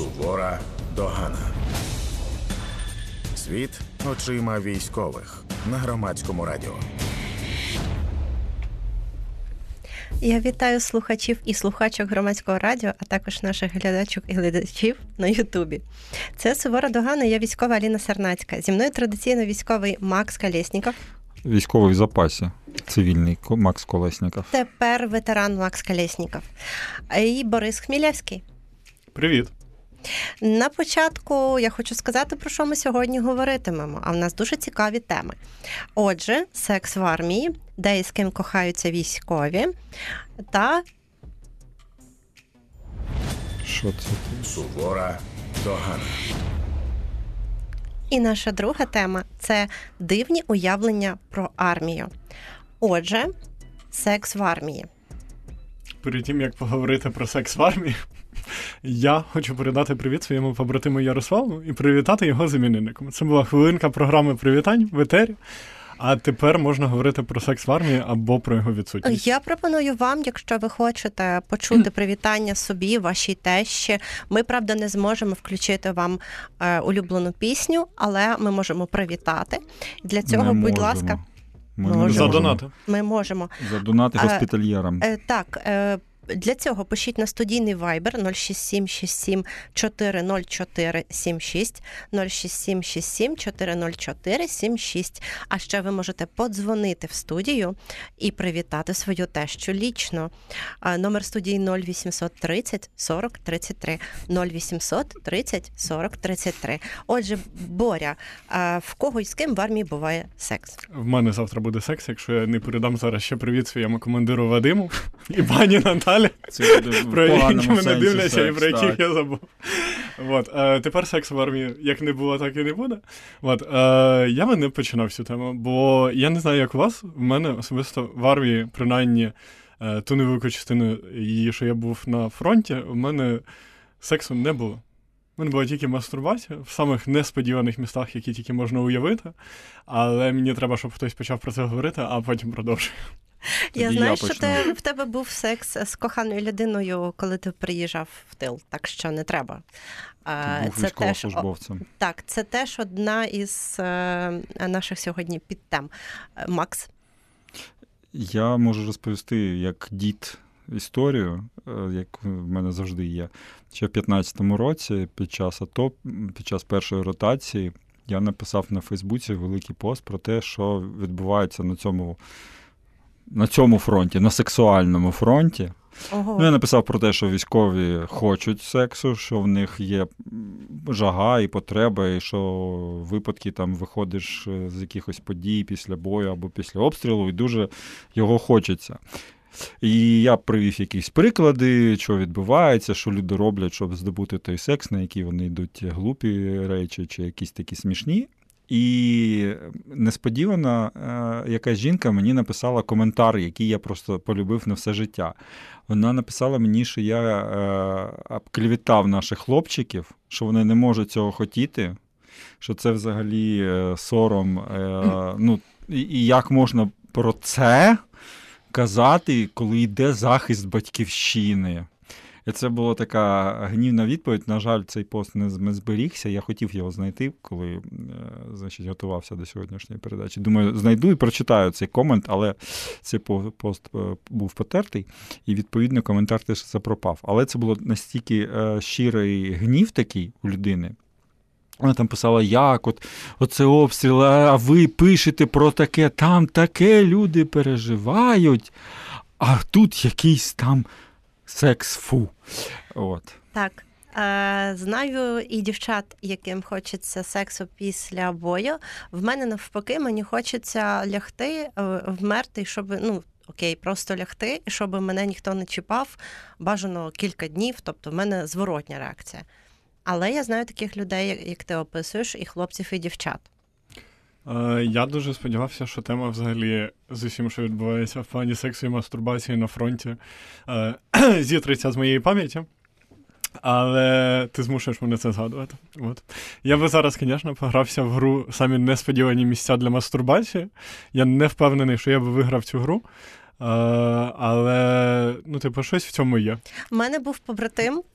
Сувора догана. Світ очима військових на громадському радіо. Я вітаю слухачів і слухачок громадського радіо, а також наших глядачок і глядачів на Ютубі. Це Сувора Догана, я військова Аліна Сарнацька. Зі мною традиційно військовий Макс Калєсніков. Військовий в запасі, цивільний Макс Колесніков. Тепер ветеран Макс Калєсніков. І Борис Хмілявський. Привіт. На початку я хочу сказати, про що ми сьогодні говоритимемо. А в нас дуже цікаві теми. Отже, секс в армії, де і з ким кохаються військові, та Що це? Сувора догана. І наша друга тема це дивні уявлення про армію. Отже, секс в армії. Перед тим як поговорити про секс в армії, я хочу передати привіт своєму побратиму Ярославу і привітати його з іменинником. Це була хвилинка програми привітань в етері. А тепер можна говорити про секс в армії або про його відсутність. Я пропоную вам, якщо ви хочете почути привітання собі, вашій тещі. Ми правда не зможемо включити вам е, улюблену пісню, але ми можемо привітати. Для цього, Не будь можемо. ласка, Ми Можемо. не За донати. ми можемо. За донати Е, госпітальєрам. Е, так, е, для цього пишіть на студійний Viber 06767 40476 06767 40476. А ще ви можете подзвонити в студію і привітати свою тещу лічно. Номер студії 0830 40 33 0800 30 40 33. Отже, Боря, в кого і з ким в армії буває секс? В мене завтра буде секс, якщо я не передам зараз ще привіт своєму командиру Вадиму і пані Наталі. В про які мене дивляться і про яких я забув. От, е, тепер секс в армії як не було, так і не буде. От, е, я би не починав цю тему, бо я не знаю, як у вас. В мене особисто в армії, принаймні, е, ту невелику частину її, що я був на фронті, в мене сексу не було. У мене була тільки мастурбація в самих несподіваних містах, які тільки можна уявити. Але мені треба, щоб хтось почав про це говорити, а потім продовжую. Я знаю, я що ти, в тебе був секс з коханою людиною, коли ти приїжджав в тил, так що не треба. А, Був Це теж, так, це теж одна із е, наших сьогодні підтем. Е, Макс, Я можу розповісти як дід історію, е, як в мене завжди є. Ще в 15-му році, під час АТО, під час першої ротації, я написав на Фейсбуці великий пост про те, що відбувається на цьому, на цьому фронті, на сексуальному фронті. ого, Ну, я написав про те, що військові хочуть сексу, що в них є жага і потреба, і що випадки там виходиш е, з якихось подій після бою або після обстрілу, і дуже його хочеться. І я привів якісь приклади, що відбувається, що люди роблять, щоб здобути той секс, на який вони йдуть глупі речі чи якісь такі смішні. І несподівано е, якась жінка мені написала коментар, який я просто полюбив на все життя. Вона написала мені, що я е, обклівітав наших хлопчиків, що вони не можуть цього хотіти, що це взагалі е, сором. Е, ну, і як можна про це казати, коли йде захист батьківщини? І це була така гнівна відповідь. На жаль, цей пост не зберігся. Я хотів його знайти, коли е, значить, готувався до сьогоднішньої передачі. Думаю, знайду і прочитаю цей комент, але цей пост е, був потертий, і відповідно коментар теж запропав. Але це було настільки е, щирий гнів такий у людини. Вона там писала, як от оце обстріл, а ви пишете про таке, там таке люди переживають, а тут якийсь там секс фу. От. так. Е, знаю і дівчат, яким хочеться сексу після бою. В мене навпаки, мені хочеться лягти, е, вмерти, щоб ну. Окей, просто лягти, і щоб мене ніхто не чіпав, бажано кілька днів, тобто в мене зворотня реакція. Але я знаю таких людей, як- як ти описуєш, і хлопців, і дівчат. Е, Я дуже сподівався, що тема взагалі з усім, що відбувається в плані сексу і мастурбації на фронті, е, зітриться з моєї пам'яті. Але ти змушуєш мене це згадувати. От. Я би зараз, звісно, погрався в гру самі несподівані місця для мастурбації. Я не впевнений, що я би виграв цю гру. Але, ну, типу, щось в цьому є. У мене був побратим,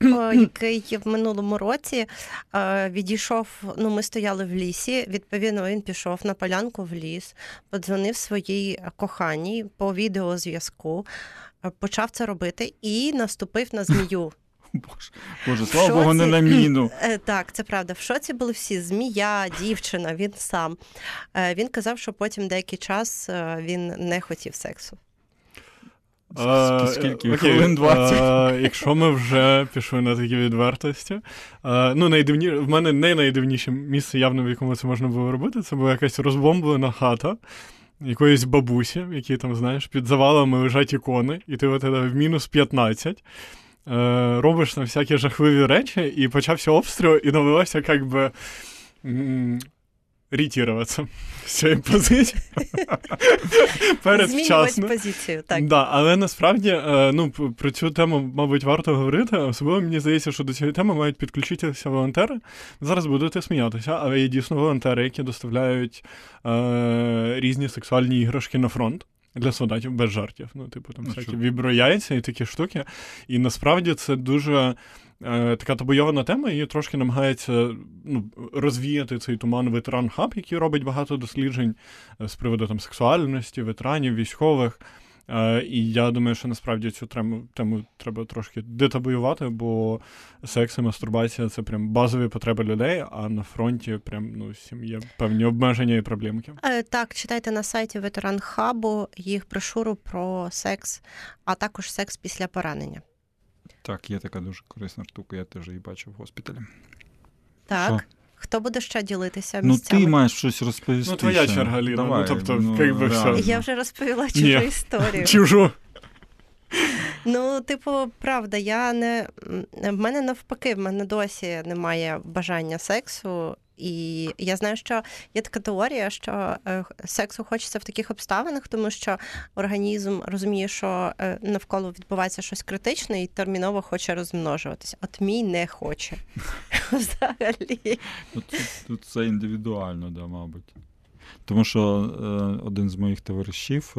який в минулому році е, відійшов. Ну, ми стояли в лісі. Відповідно, він пішов на полянку в ліс, подзвонив своїй коханій по відеозв'язку, е, почав це робити і наступив на змію. Боже, Боже, слава Богу, не на міну. Е, Так, це правда. В шоці були всі: змія, дівчина, він сам. Е, Він казав, що потім деякий час е, він не хотів сексу. Ск- Скільки? Окей, Хвилин 20. е, Якщо ми вже пішли на такі відвертості, е, ну, найдивні... в мене не найдивніше місце, явно, в якому це можна було робити, це була якась розбомблена хата. Якоїсь бабусі, які там, знаєш, під завалами лежать ікони, і ти от в мінус 15 е, робиш там всякі жахливі речі, і почався обстріл, і довелося як би м, ретіруватися з цієї позиції. Змінювати позицію. Так. Да, але насправді е, ну, про цю тему, мабуть, варто говорити. Особливо мені здається, що до цієї теми мають підключитися волонтери. Зараз будете сміятися, але є дійсно волонтери, які доставляють е, різні сексуальні іграшки на фронт. Для солдатів без жартів. Ну, типу, там Ну, всякі віброяйця і такі штуки. І насправді це дуже е, така табойована тема, і трошки намагається ну, розвіяти цей туман ветеран хаб, який робить багато досліджень е, з приводу там сексуальності, ветеранів, військових. Е, і я думаю, що насправді цю тему, тему треба трошки детабуювати, бо секс і мастурбація це прям базові потреби людей, а на фронті прям ну є певні обмеження і проблемки. Так, читайте на сайті ветеран хабу їх брошуру про секс, а також секс після поранення. Так, є така дуже корисна штука, я теж її бачив в госпіталі. Так. Що? Хто буде ще ділитися Ну, ти маєш щось розповісти. Ну, твоя ще. черга, Ліна. Ну, Давай, тобто, якби все. Я вже розповіла чужу Ні. історію. Чужу. Ну, типу, правда, я не в мене навпаки, в мене досі немає бажання сексу. І я знаю, що є така теорія, що е, сексу хочеться в таких обставинах, тому що організм розуміє, що е, навколо відбувається щось критичне і терміново хоче розмножуватися. От мій не хоче. Взагалі. Ну, Тут, це індивідуально, да, мабуть. Тому що е, один з моїх товаришів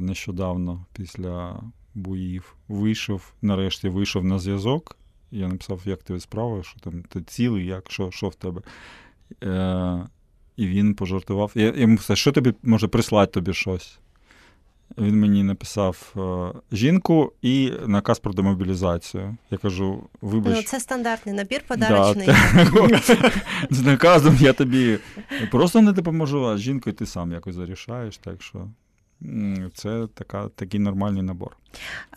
нещодавно після боїв вийшов, нарешті вийшов на зв'язок. Я написав, як тебе справа, що там ти цілий, як, що, що в тебе. Е, і він пожартував. Я, я йому сказав, що тобі може прислати тобі щось. Він мені написав е, жінку і наказ про демобілізацію. Я кажу, вибач. Ну, це стандартний набір подарочний. З наказом я тобі просто не допоможу, а з жінкою ти сам якось зарішаєш. Так що це така, такий нормальний набор.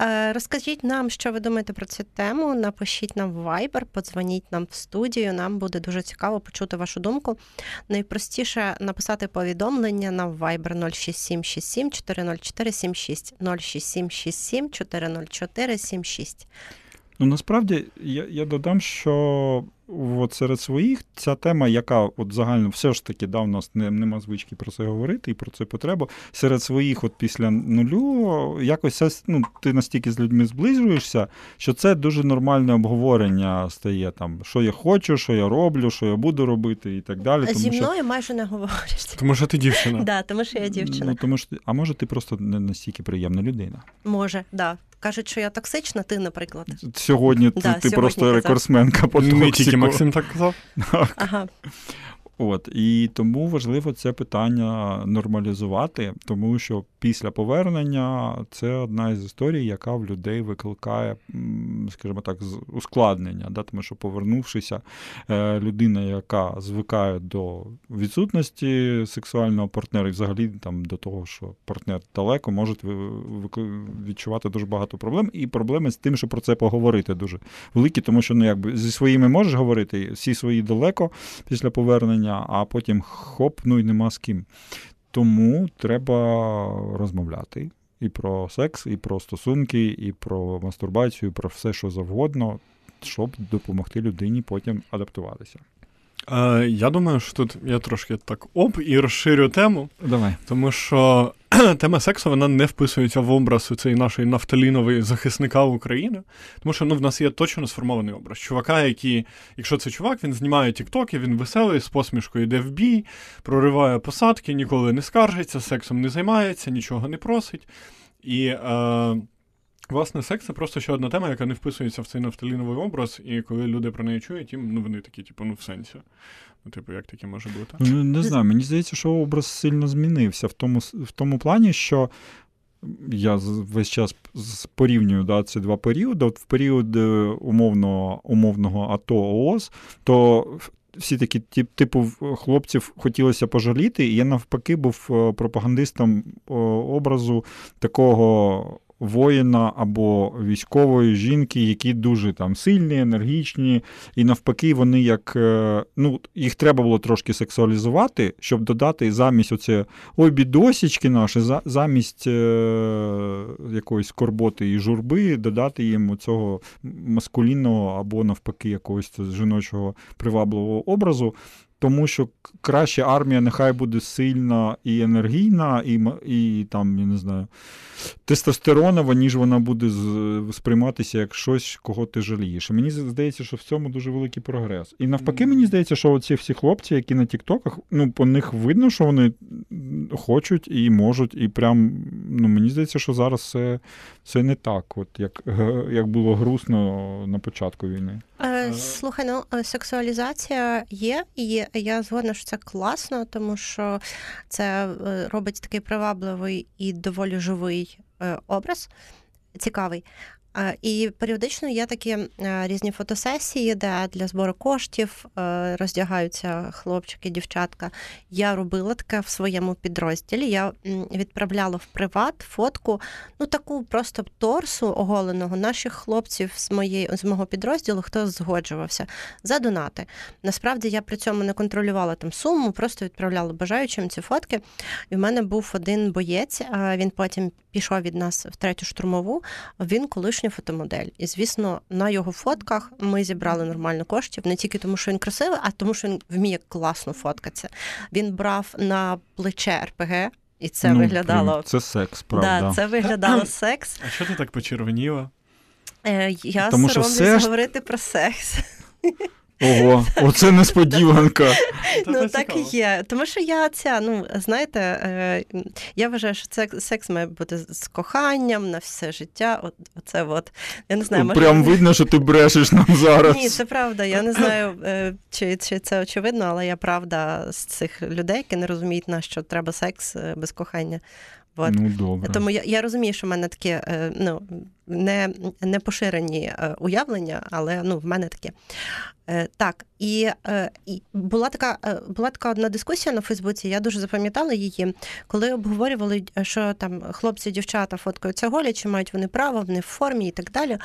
Е, Розкажіть нам, що ви думаєте про цю тему. Напишіть нам в Viber, подзвоніть нам в студію. Нам буде дуже цікаво почути вашу думку. Найпростіше написати повідомлення на Viber 06767 404 76 06767 404 76. Ну насправді я, я додам, що от серед своїх ця тема, яка от загально все ж таки да, у нас не, нема звички про це говорити і про це потребу. Серед своїх, от після нулю, якось це, ну, ти настільки з людьми зближуєшся, що це дуже нормальне обговорення стає там, що я хочу, що я роблю, що я буду робити і так далі. Зі Тому що, мною майже не говорять. Тому що ти дівчина. Да, тому що я дівчина. Ну, тому що, а може, ти просто не настільки приємна людина. Може, да. Кажуть, що я токсична, ти, наприклад. Сьогодні ти, Да, ти сьогодні просто казав. рекордсменка по Не тільки. Максим так казав. Ага. От і тому важливо це питання нормалізувати, тому що після повернення це одна із історій, яка в людей викликає, скажімо так, ускладнення. Да? Тому що повернувшися, е, людина, яка звикає до відсутності сексуального партнера, і взагалі там до того, що партнер далеко, може відчувати дуже багато проблем, і проблеми з тим, що про це поговорити дуже великі, тому що ну якби зі своїми можеш говорити, всі свої далеко після повернення, а потім хоп, ну і нема з ким. Тому треба розмовляти і про секс, і про стосунки, і про мастурбацію, і про все, що завгодно, щоб допомогти людині потім адаптуватися. Е, я думаю, що тут я трошки так оп і розширю тему. Давай. Тому що тема сексу вона не вписується в образ у цей нашої нафталінової захисника України. Тому що ну, в нас є точно сформований образ. Чувака, який, якщо це чувак, він знімає тіктоки, він веселий, з посмішкою йде в бій, прориває посадки, ніколи не скаржиться, сексом не займається, нічого не просить. І. Е, Власне, секс це просто ще одна тема, яка не вписується в цей нафталіновий образ, і коли люди про неї чують, їм ну вони такі, типу, ну в сенсі. Ну, типу, як таке може бути? Ну, не знаю, мені здається, що образ сильно змінився в тому в тому плані, що я весь час порівнюю да, ці два періоди. От В період е, умовного умовного АТО ООС, то всі такі типу хлопців хотілося пожаліти, і я навпаки був е, пропагандистом образу такого воїна або військової жінки, які дуже там сильні, енергічні, і навпаки, вони як е, ну, їх треба було трошки сексуалізувати, щоб додати замість оце ой, бідосічки наші, замість е, якоїсь скорботи і журби, додати їм цього маскулінного або навпаки якогось жіночого привабливого образу тому що краще армія нехай буде сильна і енергійна, і і там, я не знаю, тестостеронова, ніж вона буде сприйматися як щось, кого ти жалієш. І мені здається, що в цьому дуже великий прогрес. І навпаки, мені здається, що оці всі хлопці, які на Тіктоках, ну, по них видно, що вони хочуть і можуть, і прям, ну, мені здається, що зараз це, це не так, от як, як було грустно на початку війни. Е, слухай, ну е, сексуалізація є, і я згодна, що це класно, тому що це е, робить такий привабливий і доволі живий образ, цікавий. І періодично є такі різні фотосесії, де для збору коштів роздягаються хлопчики, дівчатка. Я робила таке в своєму підрозділі. Я відправляла в приват фотку, ну таку просто торсу оголеного наших хлопців з моєї з мого підрозділу, хто згоджувався за донати. Насправді я при цьому не контролювала там суму, просто відправляла бажаючим ці фотки. І в мене був один боєць. Він потім пішов від нас в третю штурмову. Він колишній колишня фотомодель. І, звісно, на його фотках ми зібрали нормально коштів не тільки тому, що він красивий, а тому, що він вміє класно фоткатися. Він брав на плече РПГ. І це ну, виглядало. Це секс, правда. Да, Це виглядало секс. А що ти так почервоніла? Е, Я Тому соромлюся все... говорити про секс. Ого, оце несподіванка. Ну так і є. Тому що я ця, ну знаєте, е, я вважаю, що це секс має бути з коханням на все життя. От оце от я не знаю, може... прям видно, що ти брешеш нам зараз. Ні, це правда. Я не знаю, е, чи чи це очевидно, але я правда з цих людей, які не розуміють, на що треба секс е, без кохання. От. Ну, добре. Тому я я розумію, що в мене такі ну, не не поширені уявлення, але ну, в мене таке. Е, так, і е, і була така е, була така одна дискусія на Фейсбуці, я дуже запам'ятала її, коли обговорювали, що там хлопці, дівчата фоткаються голі, чи мають вони право, вони в формі і так далі.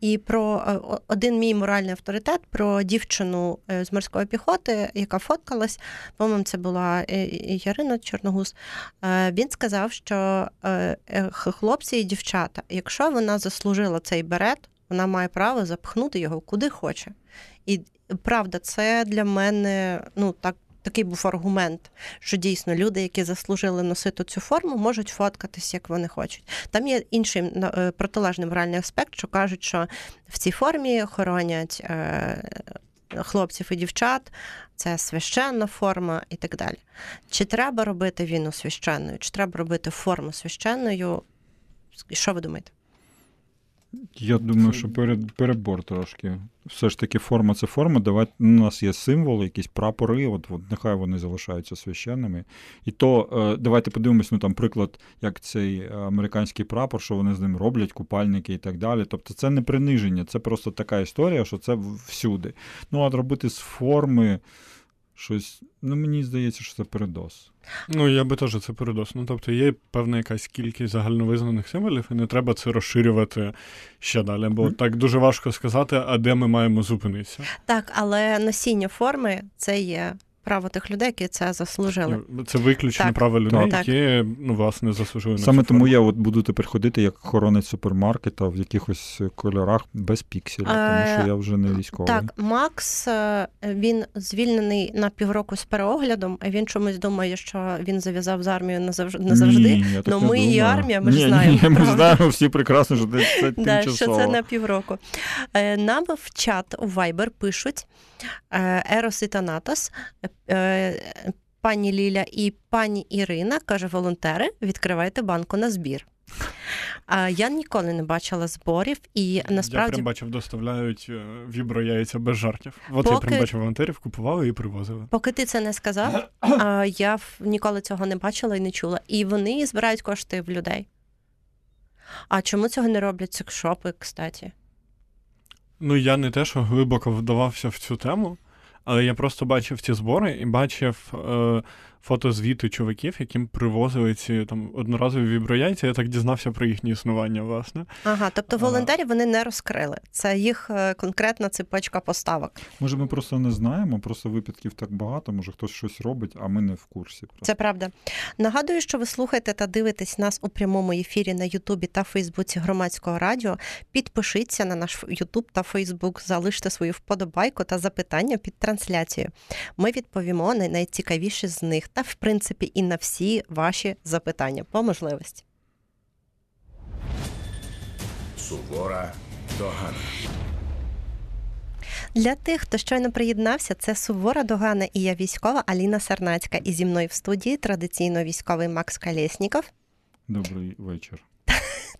І про один мій моральний авторитет про дівчину з морської піхоти, яка фоткалась, по-моєму, це була Ярина Чорногуз. Він сказав, що хлопці і дівчата, якщо вона заслужила цей берет, вона має право запхнути його куди хоче. І правда, це для мене ну так. Такий був аргумент, що дійсно люди, які заслужили носити цю форму, можуть фоткатись, як вони хочуть. Там є інший е, протилежний моральний аспект, що кажуть, що в цій формі хоронять е, хлопців і дівчат, це священна форма і так далі. Чи треба робити війну священною, чи треба робити форму священною? Що ви думаєте? Я думаю, що перед, перебор трошки. Все ж таки, форма це форма. Давайте у нас є символи, якісь прапори, от, от нехай вони залишаються священними. І то е, давайте подивимось, ну там приклад, як цей американський прапор, що вони з ним роблять, купальники і так далі. Тобто це не приниження, це просто така історія, що це всюди. Ну, а робити з форми щось, ну мені здається, що це передос. Ну, я би теж це передос. Ну, тобто є певна якась кількість загальновизнаних символів, і не треба це розширювати ще далі, бо mm. так дуже важко сказати, а де ми маємо зупинитися. Так, але носіння форми це є право тих людей, які це заслужили. Ну, Це виключно Так. право людей, Так. які ну, власне заслужили на Саме цю тому форму. я от буду тепер ходити як охоронець супермаркета в якихось кольорах без пікселів, тому що Е, я вже не військовий. Так, Макс е, він звільнений на півроку з переоглядом, а він чомусь думає, що він зав'язав з армією назавж- назавжди. Ні, Ну, ми і армія, ми ж знаємо, Ні, ми правда? знаємо всі прекрасно, що це, це Да, що це на півроку. Е, Нам в чат у Viber пишуть е, Ерос і Танатос, е, пані Ліля і пані Ірина, каже, волонтери, відкривайте банку на збір. Я ніколи не бачила зборів, і насправді Я прям бачив, доставляють е, віброяйця без жартів. От я прям бачив волонтерів, купували і привозили. Поки ти це не сказав, я ніколи цього не бачила і не чула. І вони збирають кошти в людей. А чому цього не роблять секшопи, кстати? Ну, я не те, що глибоко вдавався в цю тему, але я просто бачив ці збори і бачив е, фотозвіти чуваків, яким привозили ці там одноразові віброяйця. Я так дізнався про їхнє існування, власне. Ага, тобто волонтерів вони не розкрили. Це їх е, конкретна цепочка поставок. Може, ми просто не знаємо, просто випадків так багато, може хтось щось робить, а ми не в курсі. Просто. Це правда. Нагадую, що ви слухаєте та дивитесь нас у прямому ефірі на Ютубі та Фейсбуці громадського радіо. Підпишіться на наш Ютуб та Фейсбук, залиште свою вподобайку та запитання під трансляцією. Ми відповімо на найцікавіші з них та, в принципі, і на всі ваші запитання по можливості. Сувора догана. Для тих, хто щойно приєднався, це сувора догана і я військова Аліна Сарнацька. І зі мною в студії традиційно військовий Макс Калєсніков. Добрий вечір.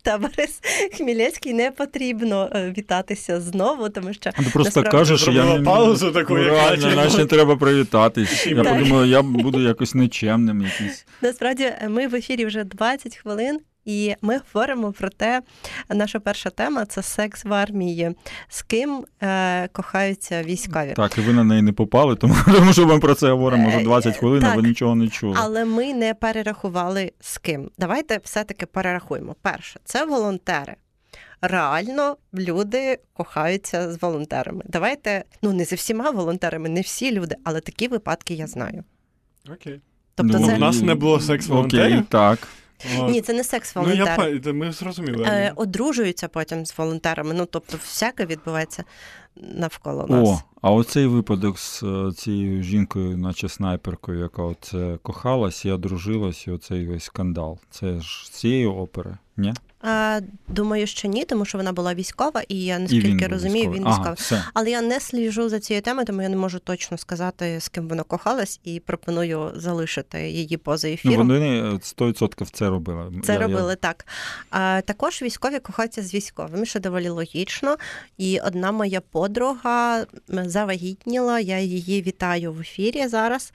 Та Борис Хмілецький не потрібно е, вітатися знову, тому що ти просто Насправді- кажеш, що я паузу таку, реально, наче. наче треба привітатись. Я подумала, я буду якось нечемним якийсь. насправді е, ми в ефірі вже 20 хвилин. І ми говоримо про те, наша перша тема це секс в армії. З ким е, кохаються військові. Так, і ви на неї не попали, тому, тому що ми про це говоримо вже 20 хвилин, а ви нічого не чули. Але ми не перерахували з ким. Давайте все-таки перерахуємо. Перше, це волонтери. Реально люди кохаються з волонтерами. Давайте, ну не зі всіма волонтерами, не всі люди, але такі випадки я знаю. Окей. Тобто, Ну, це У нас не було секс волонтерів. Окей, так. От. ні, це не секс Ну, волонтери. я ми зрозуміли. Е, одружуються потім з волонтерами. Ну тобто, всяке відбувається навколо нас. О, а оцей випадок з е, цією жінкою, наче снайперкою, яка оце кохалась і одружилась, і оцей весь скандал. Це ж з цієї опери, ні? Думаю, що ні, тому що вона була військова, і я І наскільки він розумію, військовий. він Ага, військовий. все. Але я не сліжу за цією темою, тому я не можу точно сказати, з ким вона кохалась, і пропоную залишити її поза Ну, вони е, 100% це робили. Це Я- я- робили так. А, також військові кохаються з військовими, що доволі логічно. І одна моя подруга завагітніла. Я її вітаю в ефірі зараз.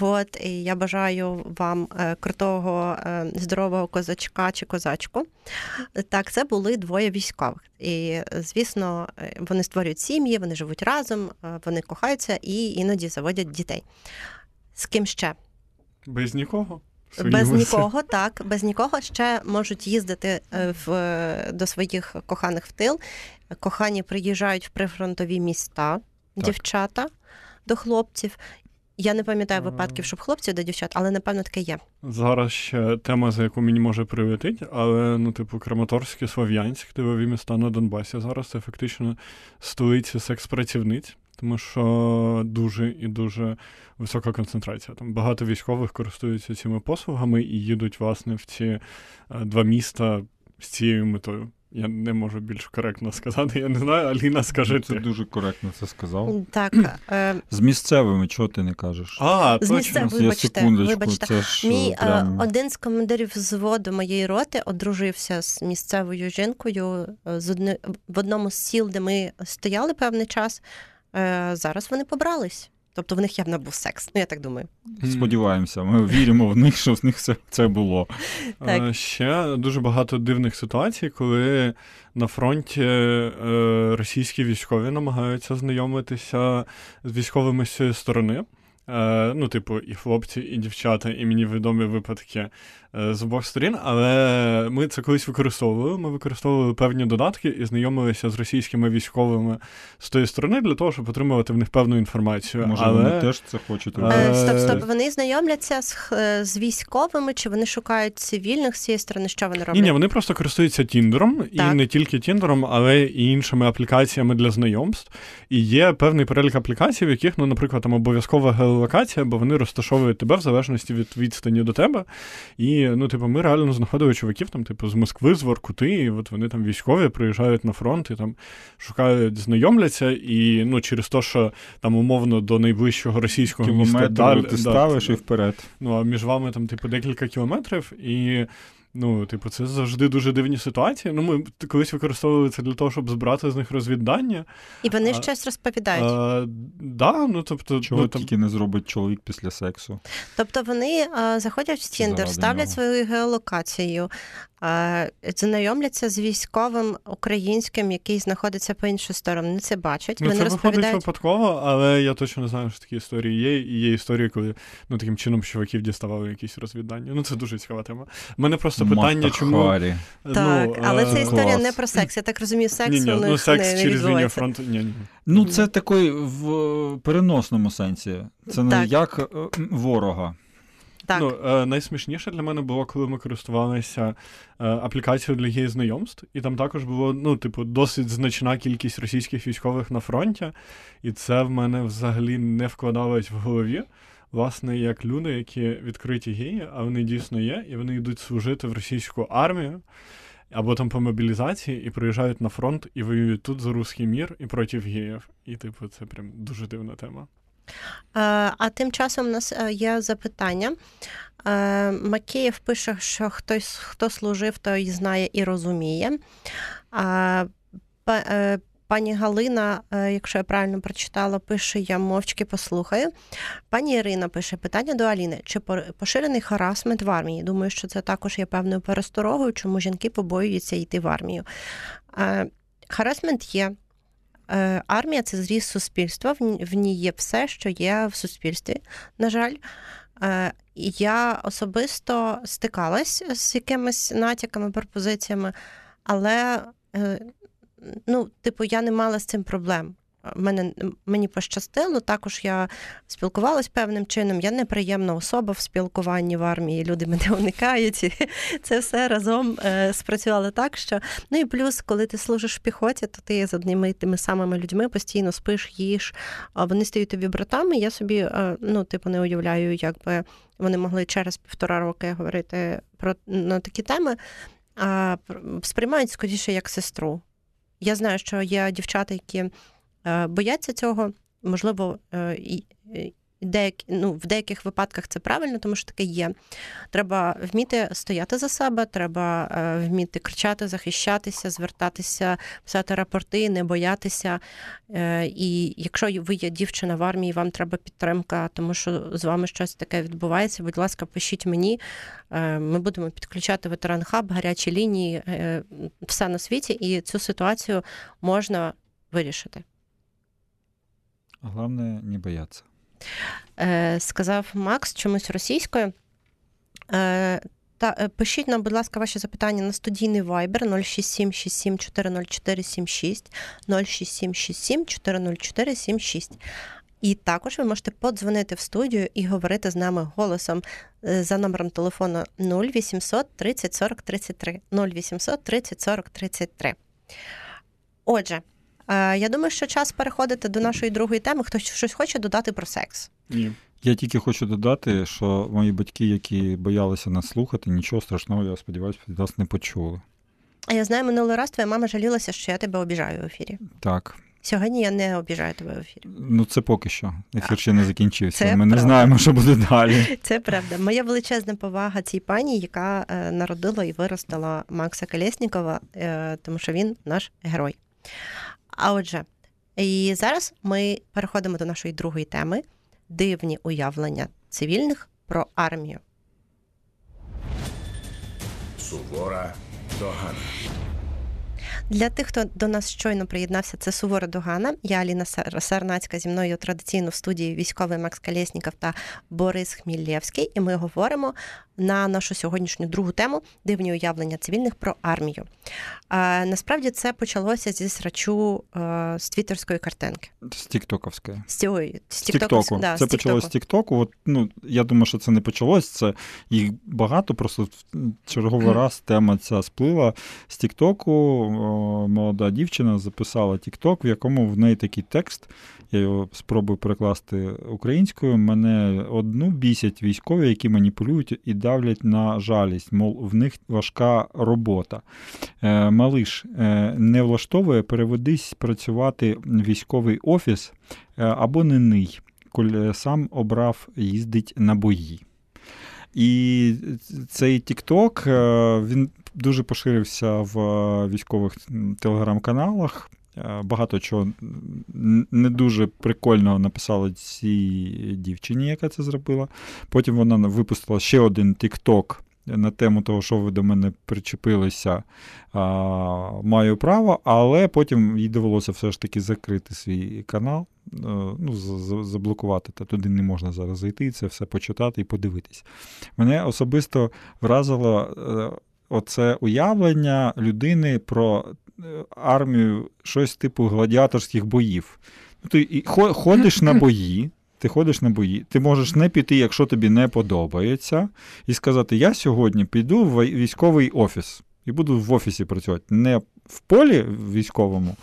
От, і я бажаю вам е, крутого, е, здорового козачка чи козачку. Так, це були двоє військових. І, е, звісно, е, вони створюють сім'ї, вони живуть разом, е, вони кохаються і іноді заводять дітей. З ким ще? Без нікого. Без нікого, так, без нікого ще можуть їздити в, до своїх коханих в тил. Кохані приїжджають в прифронтові міста, дівчата до хлопців. Я не пам'ятаю випадків, щоб хлопців до дівчат, але напевно таке є. Зараз ще тема, за яку мені може прилетить, але ну, типу, Краматорськ і Слов'янськ, тилові міста на Донбасі. Зараз це фактично столиці секс-працівниць, тому що дуже і дуже висока концентрація. Там багато військових користуються цими послугами і їдуть, власне, в ці е, два міста з цією метою. Я не можу більш коректно сказати. Я не знаю, Аліна, скажи Це ти. дуже коректно це сказав. Так, е, З місцевими, чого ти не кажеш? А, З точно. місцевими. Вибачте, вибачте. це ж мій е, е, прям... один з командирів взводу моєї роти одружився з місцевою жінкою е, з одни, в одному з сіл, де ми стояли певний час. Е, зараз вони побрались. Тобто в них явно був секс. Ну я так думаю. Сподіваємося, ми віримо в них, що в них все це було. Так. Е, Ще дуже багато дивних ситуацій, коли на фронті е, російські військові намагаються знайомитися з військовими з цієї сторони. Е, Ну, типу, і хлопці, і дівчата, і мені відомі випадки з обох сторін, але ми це колись використовували. Ми використовували певні додатки і знайомилися з російськими військовими з тої сторони для того, щоб отримувати в них певну інформацію. Може, але... вони теж це хочуть Е, робити. Е, Стоп, стоп, вони знайомляться з, з військовими, чи вони шукають цивільних з цієї сторони? Що вони роблять? Ні, ні, вони просто користуються Тіндером, і не тільки Тіндером, але і іншими аплікаціями для знайомств. І є певний перелік аплікацій, в яких, ну, наприклад, там обов'язкова геолокація, бо вони розташовують тебе в залежності від відстані до тебе. І, ну, типу, ми реально знаходили чуваків, там, типу, з Москви, з Воркути, і от вони там військові приїжджають на фронт і там шукають, знайомляться, і ну, через те, що там умовно до найближчого російського міста Кілометр ти да, ставиш і вперед. Ну, а між вами там, типу, декілька кілометрів, і. Ну, типу, це завжди дуже дивні ситуації. Ну, ми колись використовували це для того, щоб збирати з них розвіддання. І вони А- щось розповідають. А, да, ну, тобто, Чого ну, там, тільки не зробить чоловік після сексу. Тобто вони а, заходять в Тіндер, ставлять нього. свою геолокацію, а, знайомляться з військовим українським, який знаходиться по іншу сторону. Вони це бачать, ну, вони це виходить випадково, але я точно не знаю, що такі історії є. І є історії, коли ну, таким чином чуваків діставали якісь розвіддання. Ну, це дуже цікава тема. Мене просто питання, чому. Так, ну, але е, це історія клас. не про секс. Я так розумію, секс Ні, ні, ну, секс не, не через лінію фронту. Ні, ні. Ну, це такий в переносному сенсі. Це не Так. як е, ворога. Так. Ну, е, найсмішніше для мене було, коли ми користувалися е, аплікацією для геї-знайомств, і там також було, ну, типу, досить значна кількість російських військових на фронті, і це в мене взагалі не вкладалось в голові. Власне, як люди, які відкриті геї, а вони дійсно є, і вони йдуть служити в російську армію. Або там по мобілізації і приїжджають на фронт і воюють тут за русський мір і проти геїв. І, типу, це прям дуже дивна тема. Е, А тим часом у нас е, є запитання. Е, Макеєв пише, що хтось, хто служив, той знає і розуміє. Пані Галина, е, якщо я правильно прочитала, пише: я мовчки послухаю. Пані Ірина пише питання до Аліни: чи поширений харасмент в армії? Думаю, що це також є певною пересторогою, чому жінки побоюються йти в армію. Е, Харасмент є. Е, Армія це зріз суспільства, в ній є все, що є в суспільстві, на жаль. Я особисто стикалась з якимись натяками, пропозиціями, але ну, типу, я не мала з цим проблем. Мене, мені пощастило, також я спілкувалась певним чином. Я неприємна особа в спілкуванні в армії. Люди мене уникають. І це все разом е, спрацювало так, що ну і плюс, коли ти служиш в піхоті, то ти з одними тими самими людьми постійно спиш, їш. Вони стають тобі братами. Я собі е, ну, типу, не уявляю, якби вони могли через півтора роки говорити про на такі теми, а сприймають скоріше як сестру. Я знаю, що є дівчата, які е, бояться цього, можливо, е, Деякі, ну, в деяких випадках це правильно, тому що таке є. Треба вміти стояти за себе, треба е, вміти кричати, захищатися, звертатися, писати рапорти, не боятися. Е, і якщо ви є дівчина в армії, вам треба підтримка, тому що з вами щось таке відбувається. Будь ласка, пишіть мені. Е, ми будемо підключати ветеран хаб, гарячі лінії, все на світі, і цю ситуацію можна вирішити. Головне не бояться. Е, сказав Макс чомусь російською. Е, та, е, пишіть нам, будь ласка, ваші запитання на студійний Viber 067 67 404 76 067 67 404 76. І також ви можете подзвонити в студію і говорити з нами голосом за номером телефону 0800 30 40 33. 0800 30 40 33. Отже, я думаю, що час переходити до нашої другої теми. Хтось щось хоче додати про секс. Ні. Я тільки хочу додати, що мої батьки, які боялися нас слухати, нічого страшного, я сподіваюся, від вас не почули. А я знаю, минулий раз твоя мама жалілася, що я тебе обіжаю в ефірі. Так. Сьогодні я не обіжаю тебе в ефірі. Ну, це поки що. Ефір ще не закінчився. Це Ми не знаємо, що буде далі. Це правда. Моя величезна повага цій пані, яка е, народила і виростила Макса Колєснікова, е, тому що він наш герой. А отже, і зараз ми переходимо до нашої другої теми: дивні уявлення цивільних про армію. Сувора догана. Для тих, хто до нас щойно приєднався, це Сувора Догана. Я Аліна Сар- Сарнацька зі мною традиційно в студії військовий Макс Колєсніков та Борис Хмілєвський. І ми говоримо на нашу сьогоднішню другу тему дивні уявлення цивільних про армію. Е, насправді це почалося зі срачу е, з твіттерської картинки. З Тіктоковської. З цієї з Тіктоку. Да, це з почалось з. Тіктоку. От, ну, я думаю, що це не почалось. Це їх багато, просто в черговий раз тема ця сплила. З Тіктоку молода дівчина записала Тікток, в якому в неї такий текст. Я його спробую перекласти українською. Мене одну бісять військові, які маніпулюють і давлять на жалість. Мов, в них важка робота. Е, малиш е, не влаштовує, переведись працювати в військовий офіс е, або не ний, коли сам обрав їздить на бої. І цей TikTok, е, він дуже поширився в е, військових телеграм-каналах. Е, Багато чого не дуже прикольного написала цій дівчині, яка це зробила. Потім вона випустила ще один TikTok на тему того, що ви до мене причепилися, а, маю право, але потім їй довелося все ж таки закрити свій канал, е, ну, заблокувати. Та туди не можна зараз зайти, це все почитати і подивитись. Мене особисто вразило е, оце уявлення людини про армію, щось типу гладіаторських боїв. Ну, ти і ходиш на бої. Ти ходиш на бої, ти можеш не піти, якщо тобі не подобається, і сказати: Я сьогодні піду в військовий офіс і буду в офісі працювати. Не в полі військовому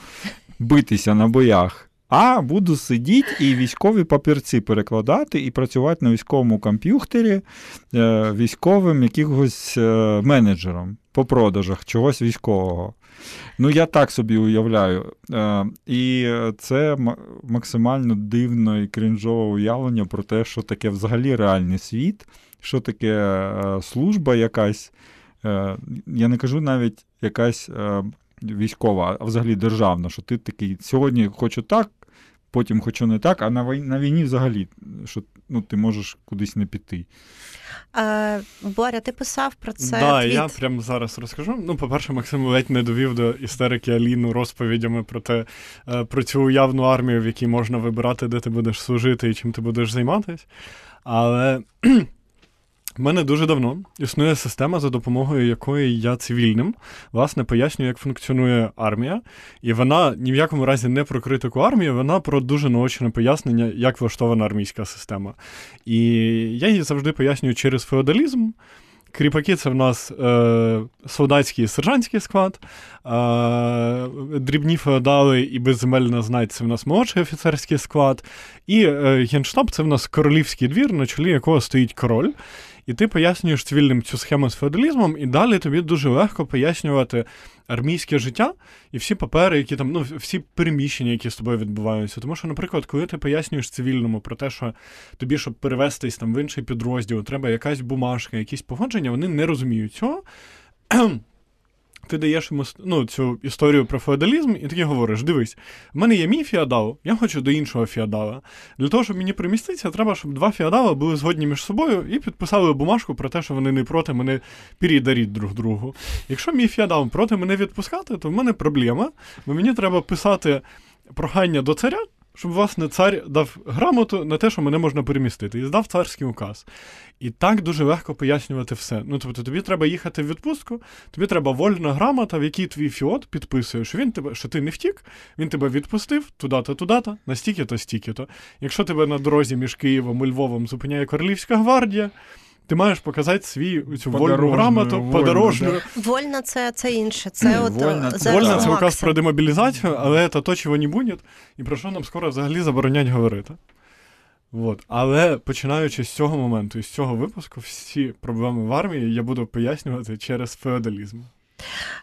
битися на боях, а буду сидіти і військові папірці перекладати і працювати на військовому комп'ютері е, військовим якихось е, менеджером по продажах чогось військового. Ну, я так собі уявляю. Е, і це максимально дивно і крінжове уявлення про те, що таке взагалі реальний світ, що таке служба якась. Я не кажу навіть якась військова, а взагалі державна, що ти такий сьогодні хочу так, потім хоча не так, а на війні, на війні взагалі, що ну, ти можеш кудись не піти. Е, Боря, ти писав про це. да, твіт. я прямо зараз розкажу. Ну, по-перше, Максим ледь не довів до істерики Аліну розповідями про те, е, про цю уявну армію, в якій можна вибирати, де ти будеш служити і чим ти будеш займатися. Але в мене дуже давно існує система, за допомогою якої я цивільним власне пояснюю, як функціонує армія. І вона ні в якому разі не про критику армії, вона про дуже наочне пояснення, як влаштована армійська система. І я її завжди пояснюю через феодалізм. Кріпаки це в нас е, солдатський і сержантський склад, е, дрібні феодали і безземельна знать це в нас молодший офіцерський склад, і е, генштаб це в нас королівський двір, на чолі якого стоїть король. І ти пояснюєш цивільним цю схему з феодалізмом, і далі тобі дуже легко пояснювати армійське життя і всі папери, які там, ну, всі переміщення, які з тобою відбуваються. Тому що, наприклад, коли ти пояснюєш цивільному про те, що тобі, щоб перевестись там в інший підрозділ, треба якась бумажка, якісь погодження, вони не розуміють цього. Ти даєш йому ну, цю історію про феодалізм, і ти говориш: дивись, в мене є мій феодал, я хочу до іншого феодала. Для того, щоб мені приміститися, треба, щоб два феодала були згодні між собою і підписали бумажку про те, що вони не проти мене передаріть друг другу. Якщо мій феодал проти мене відпускати, то в мене проблема, бо мені треба писати прохання до царя. Щоб, власне, цар дав грамоту на те, що мене можна перемістити, і здав царський указ. І так дуже легко пояснювати все. Ну, тобто, тобі треба їхати в відпустку, тобі треба вольна грамота, в якій твій фіот підписує, що він тебе, що ти не втік, він тебе відпустив туди-то, туди-то, на стільки-то, стільки-то. Якщо тебе на дорозі між Києвом і Львовом зупиняє Королівська гвардія, ти маєш показати свій цю вольну грамоту, вольну, подорожню. да. Вольна це, це інше. Це от Вольна е, це- за- Вольно це указ про демобілізацію, але це то, чого не буде, і про що нам скоро взагалі заборонять говорити. От. Але починаючи з цього моменту і з цього випуску, всі проблеми в армії я буду пояснювати через феодалізм.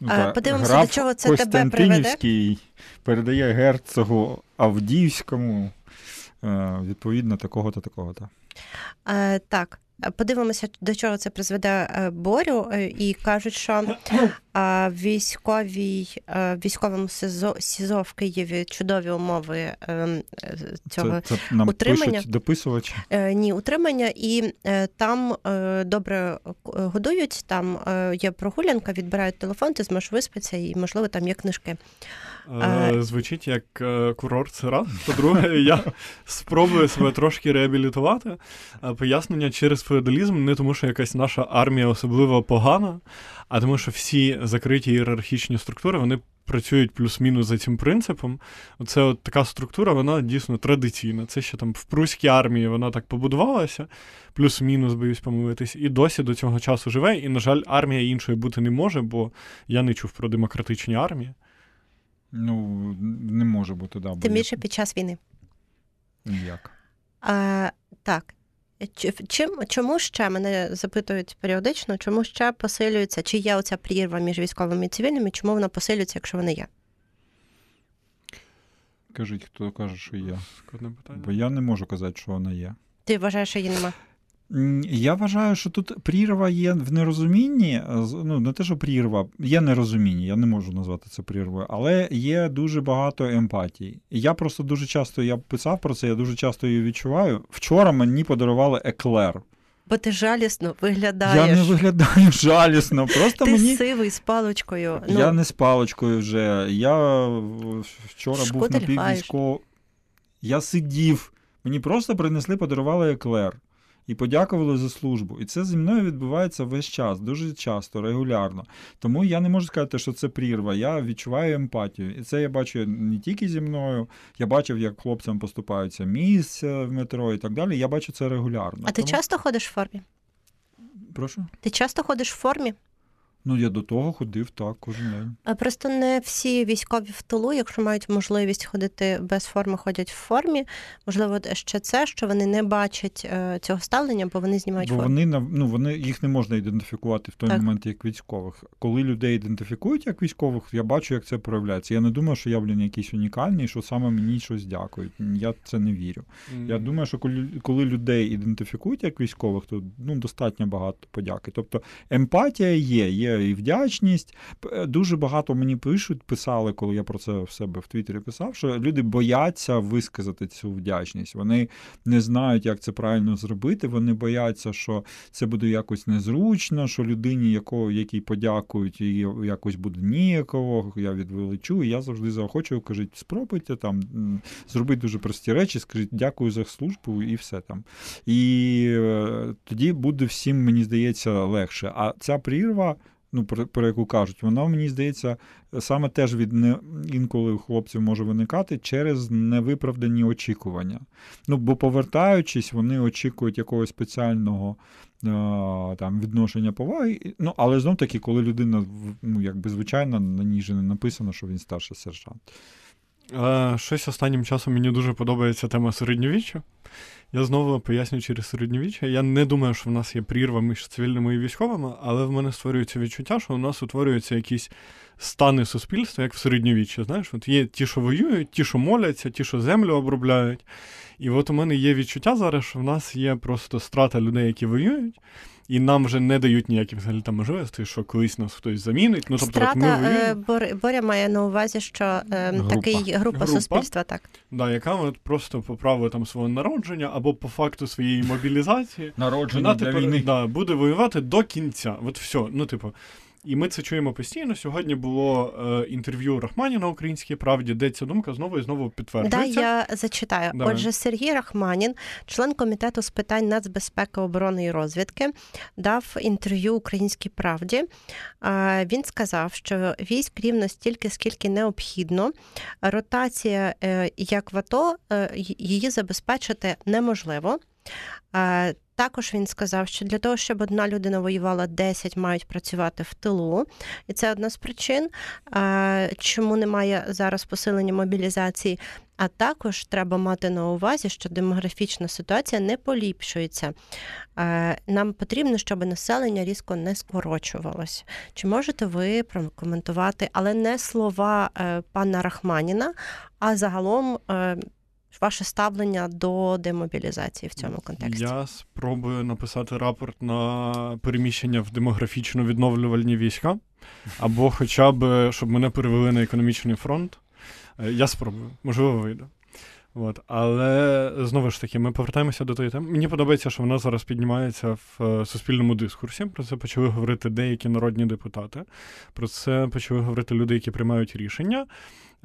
Ну, А, подивимося, граф до чого це тебе Костянтинівський передає герцогу Авдіївському е, відповідно такого-то, такого-то. Е, так, подивимося, до чого це призведе е, Борю, е, і кажуть, що військовій е, військовому СІЗО, СІЗО в Києві чудові умови е, е, цього Це, це нам утримання. пишуть дописувачі. Е, Ні, утримання, і там добре годують. Там є прогулянка, відбирають телефон, ти зможеш виспатися, і можливо там є книжки. Звучить як курорт, це раз. По-друге, я спробую себе трошки реабілітувати. Пояснення через феодалізм не тому, що якась наша армія особливо погана, а тому, що всі закриті ієрархічні структури вони працюють плюс-мінус за цим принципом. Оце от така структура, вона дійсно традиційна. Це ще там в пруській армії вона так побудувалася, плюс-мінус, боюсь помилитись, і досі до цього часу живе. І, на жаль, армія іншої бути не може, бо я не чув про демократичні армії. Ну, не може бути, да. Тим більше під час війни. Ніяк. А, так. Чи- Чим, чому ще мене запитують періодично, чому ще посилюється, чи є оця прірва між військовими і цивільними, чому вона посилюється, якщо вона є? Кажіть, хто каже, що є. Питання. Бо я не можу казати, що вона є. Ти вважаєш, що її нема? Я вважаю, що тут прірва є в нерозумінні. Ну, не те, що прірва, є нерозуміння, я не можу назвати це прірвою, але є дуже багато емпатії. Я просто дуже часто я писав про це, я дуже часто її відчуваю. Вчора мені подарували еклер. Бо ти жалісно виглядаєш. Я не виглядаю жалісно. Просто ти мені. сивий з паличкою. Ну, Я не з паличкою вже. Я вчора був на піввійсько. Я сидів. Мені просто принесли, подарували еклер. І подякували за службу. І це зі мною відбувається весь час, дуже часто, регулярно. Тому я не можу сказати, що це прірва. Я відчуваю емпатію. І це я бачу не тільки зі мною. Я бачив, як хлопцям поступаються місця в метро і так далі. Я бачу це регулярно. А ти Тому- часто ходиш в формі? Прошу? Ти часто ходиш в формі? Ну, я до того ходив так кожен день. А Просто не всі військові в тилу, якщо мають можливість ходити без форми, ходять в формі. Можливо, ще це, що вони не бачать е, цього ставлення, бо вони знімають Бо форму. вони на- ну, вони їх не можна ідентифікувати в той Так. момент як військових. Коли людей ідентифікують як військових, я бачу, як це проявляється. Я не думаю, що я блін якийсь унікальний, що саме мені щось дякують. Я це не вірю. Я думаю, що коли, коли людей ідентифікують як військових, то ну достатньо багато подяки. Тобто емпатія є, є і вдячність. Дуже багато мені пишуть, писали, коли я про це в себе в Твіттері писав, що люди бояться висказати цю вдячність. Вони не знають, як це правильно зробити. Вони бояться, що це буде якось незручно, що людині, якого, якій подякують, їй якось буде ніяково, я відвеличу. І я завжди заохочую, кажуть, спробуйте там, м, зробіть дуже прості речі, скажіть дякую за службу і все там. І е, тоді буде всім, мені здається, легше. А ця прірва. Ну, про, про яку кажуть, вона мені здається саме теж від не інколи у хлопців може виникати через невиправдані очікування. Ну, бо повертаючись, вони очікують якогось спеціального там відношення поваги. Ну, але знов таки, коли людина ну, якби звичайно на ній же не написано, що він старший сержант. Е, Щось останнім часом мені дуже подобається тема середньовіччя. Я знову поясню через середньовіччя. Я не думаю, що в нас є прірва між цивільними і військовими, але в мене створюється відчуття, що у нас утворюються якісь стани суспільства, як в середньовіччі. Знаєш, от є ті, що воюють, ті, що моляться, ті, що землю обробляють. І от у мене є відчуття зараз, що в нас є просто страта людей, які воюють. І нам вже не дають ніяких взагалі там можливостей, що колись нас хтось замінить. Ну, тобто, от ми воюємо. е, Бор- Боря має на увазі, що е, Група. такий група, Група? суспільства, так. Да, яка от просто по праву там свого народження або по факту своєї мобілізації Народження вона для тепер війни. да, буде воювати до кінця. От все. Ну, типу. І ми це чуємо постійно. Сьогодні було е, інтерв'ю Рахмані на українській правді, де ця думка знову і знову Да, я зачитаю. Давай. Отже, Сергій Рахманін, член комітету з питань нацбезпеки, оборони і розвідки, дав інтерв'ю Українській правді. А, Він сказав, що військ рівно стільки, скільки необхідно. Ротація, е, як в АТО, е, її забезпечити неможливо. Також він сказав, що для того, щоб одна людина воювала, 10 мають працювати в тилу, і це одна з причин, чому немає зараз посилення мобілізації. А також треба мати на увазі, що демографічна ситуація не поліпшується. Нам потрібно, щоб населення різко не скорочувалося. Чи можете ви прокоментувати, але не слова е, пана Рахманіна, а загалом е, ваше ставлення до демобілізації в цьому контексті? Я спробую написати рапорт на переміщення в демографічно відновлювальні війська, або хоча б, щоб мене перевели на економічний фронт. Е, Я спробую, можливо, вийде. От. Але знову ж таки, ми повертаємося до тої теми. Мені подобається, що вона зараз піднімається в е, суспільному дискурсі. Про це почали говорити деякі народні депутати. Про це почали говорити люди, які приймають рішення.